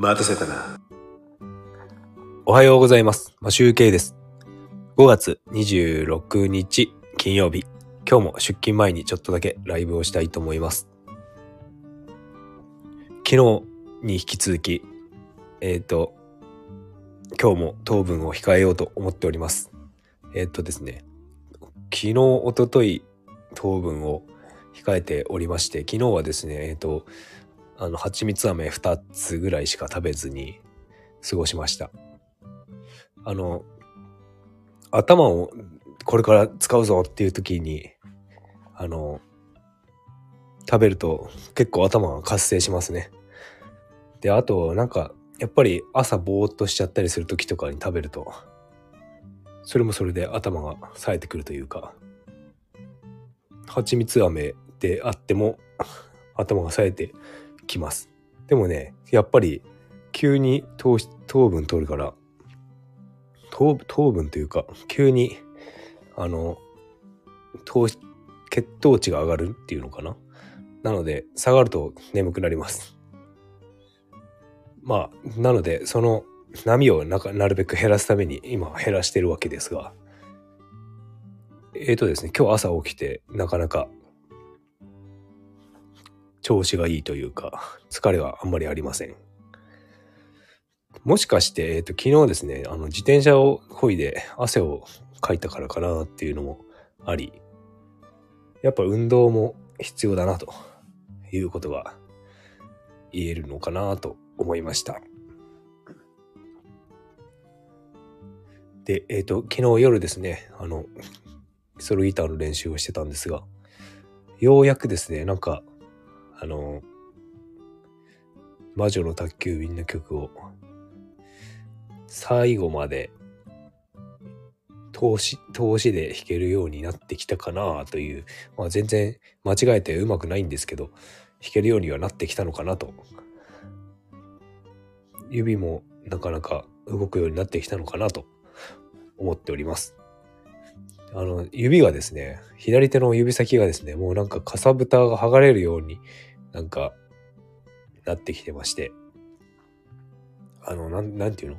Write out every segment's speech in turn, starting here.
待たせたな。おはようございます。ま、集計です。5月26日金曜日。今日も出勤前にちょっとだけライブをしたいと思います。昨日に引き続き、えっ、と、今日も糖分を控えようと思っております。えっ、とですね、昨日、おととい、糖分を控えておりまして、昨日はですね、えっ、と、あの、蜂蜜飴2つぐらいしか食べずに過ごしました。あの、頭をこれから使うぞっていう時に、あの、食べると結構頭が活性しますね。で、あと、なんか、やっぱり朝ぼーっとしちゃったりする時とかに食べると、それもそれで頭が冴えてくるというか、蜂蜜飴であっても頭が冴えてきます。でもね、やっぱり急に糖糖分取るから、糖糖分というか、急に、あの、糖血糖値が上がるっていうのかな？なので、下がると眠くなります。まあ、なので、その波をなかなるべく減らすために今減らしてるわけですが、えーとですね、今日朝起きてなかなか調子がいいというか、疲れはあんまりありません。もしかして、えっ、と、昨日ですね、あの、自転車を漕いで汗をかいたからかなっていうのもあり、やっぱ運動も必要だなということが言えるのかなと思いました。で、えっ、と、昨日夜ですね、あの、ソロギターの練習をしてたんですが、ようやくですね、なんか、あの、魔女の宅急便の曲を最後まで通し、通しで弾けるようになってきたかなという、まあ全然間違えてうまくないんですけど、弾けるようにはなってきたのかなと。指もなかなか動くようになってきたのかなと思っております。あの、指がですね、左手の指先がですね、もうなんかかさぶたが剥がれるようになんかなってきてまして、あの、なん、なんていうの？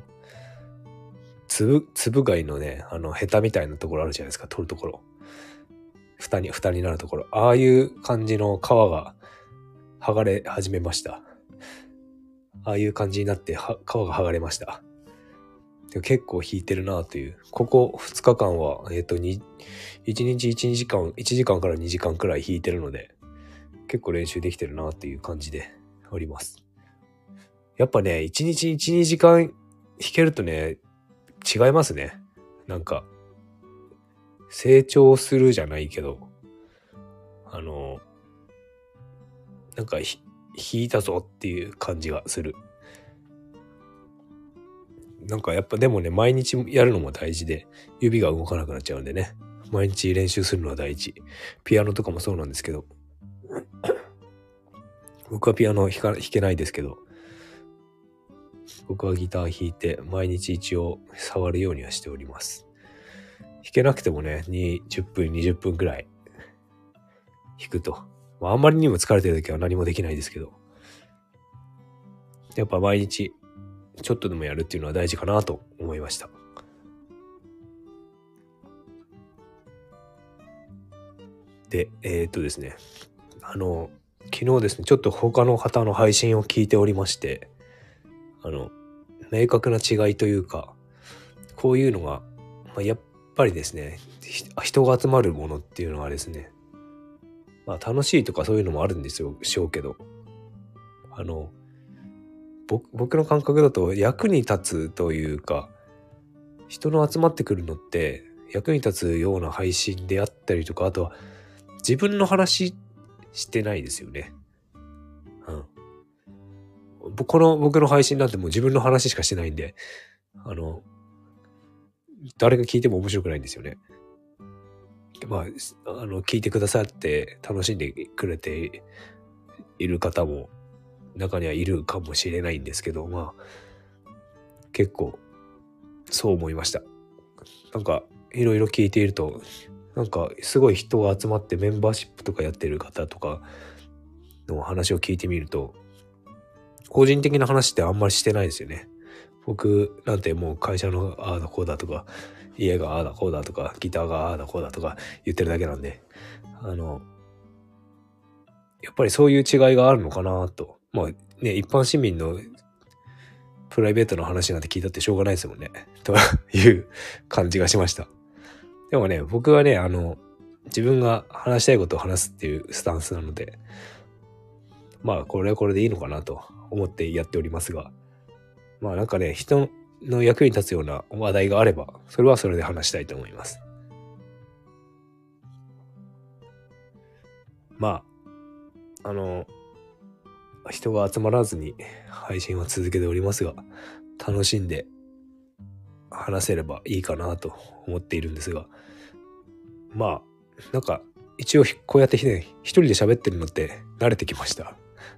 粒、粒貝のね、あの、ヘタみたいなところあるじゃないですか、取るところ。蓋に、蓋になるところ。ああいう感じの皮が剥がれ始めました。ああいう感じになって、皮が剥がれました。で結構引いてるなという。ここ2日間は、えっ、と、1日1時間、1時間から2時間くらい引いてるので、結構練習できてるなっていう感じでおります。やっぱね、1日1、2時間弾けるとね、違いますね。なんか、成長するじゃないけど、あの、なんかひ弾いたぞっていう感じがする。なんかやっぱでもね、毎日やるのも大事で、指が動かなくなっちゃうんでね、毎日練習するのは大事。ピアノとかもそうなんですけど、僕はピアノ弾か弾けないですけど、僕はギター弾いて毎日一応触るようにはしております。弾けなくてもね、2 10分、20分くらい弾くと。まあ、あんまりにも疲れてる時は何もできないですけど、やっぱ毎日ちょっとでもやるっていうのは大事かなと思いました。で、えー、っとですね、あの、昨日ですね、ちょっと他の方の配信を聞いておりまして、あの、明確な違いというか、こういうのが、まあ、やっぱりですね、人が集まるものっていうのはですね、まあ楽しいとかそういうのもあるんですよ、しょうけど、あの、僕の感覚だと役に立つというか、人の集まってくるのって役に立つような配信であったりとか、あとは自分の話ってしてないですよね。うん。この僕の配信なんてもう自分の話しかしてないんで、あの、誰が聞いても面白くないんですよね。まあ、あの、聞いてくださって楽しんでくれている方も中にはいるかもしれないんですけど、まあ、結構そう思いました。なんか、いろいろ聞いていると、なんかすごい人が集まってメンバーシップとかやってる方とかの話を聞いてみると個人的な話ってあんまりしてないですよね。僕なんてもう会社のああだこうだとか、家がああだこうだとか、ギターがああだこうだとか言ってるだけなんで、あの、やっぱりそういう違いがあるのかなと。まあね、一般市民のプライベートの話なんて聞いたってしょうがないですもんね。という感じがしました。でもね、僕はね、あの、自分が話したいことを話すっていうスタンスなので、まあ、これはこれでいいのかなと思ってやっておりますが、まあなんかね、人の役に立つような話題があれば、それはそれで話したいと思います。まあ、あの、人が集まらずに配信は続けておりますが、楽しんで話せればいいかなと思っているんですが、まあ、なんか、一応こうやってね、一人で喋ってるのって慣れてきました。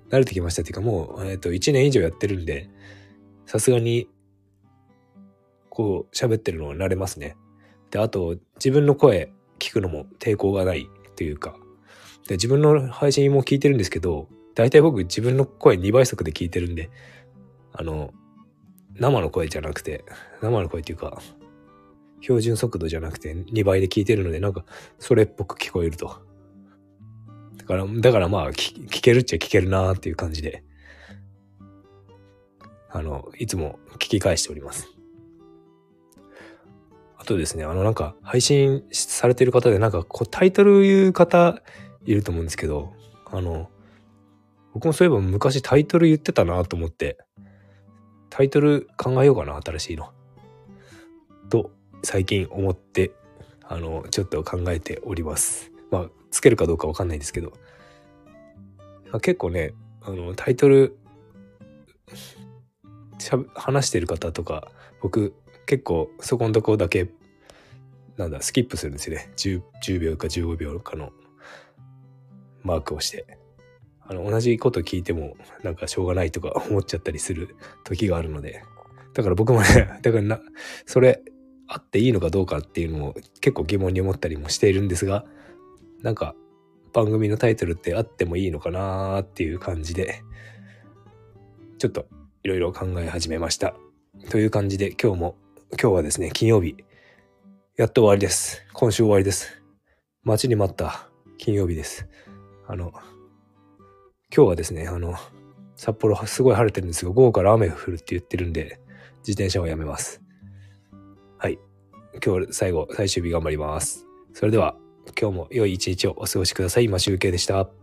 慣れてきましたっていうかもう、えっ、ー、と、1年以上やってるんで、さすがに、こう、喋ってるのは慣れますね。で、あと、自分の声聞くのも抵抗がないというか、で、自分の配信も聞いてるんですけど、大体僕自分の声2倍速で聞いてるんで、あの、生の声じゃなくて、生の声っていうか、標準速度じゃなくて2倍で聞いてるので、なんか、それっぽく聞こえると。だから、だからまあ聞、聞けるっちゃ聞けるなーっていう感じで、あの、いつも聞き返しております。あとですね、あのなんか配信されてる方でなんかこうタイトル言う方いると思うんですけど、あの、僕もそういえば昔タイトル言ってたなと思って、タイトル考えようかな、新しいの。と、最近思って、あの、ちょっと考えております。まあ、つけるかどうかわかんないですけど。まあ、結構ね、あの、タイトル、しゃ話してる方とか、僕、結構そこのとこだけ、なんだ、スキップするんですよね。10, 10秒か15秒かのマークをして。あの、同じこと聞いても、なんかしょうがないとか思っちゃったりする時があるので。だから僕もね、だからな、それ、あっていいのかどうかっていうのも結構疑問に思ったりもしているんですが、なんか番組のタイトルってあってもいいのかなーっていう感じで、ちょっといろいろ考え始めました。という感じで今日も、今日はですね、金曜日、やっと終わりです。今週終わりです。待ちに待った金曜日です。あの、今日はですね、あの、札幌すごい晴れてるんですが、午後から雨が降るって言ってるんで、自転車をやめます。はい。今日最後、最終日頑張ります。それでは、今日も良い一日をお過ごしください。今集計でした。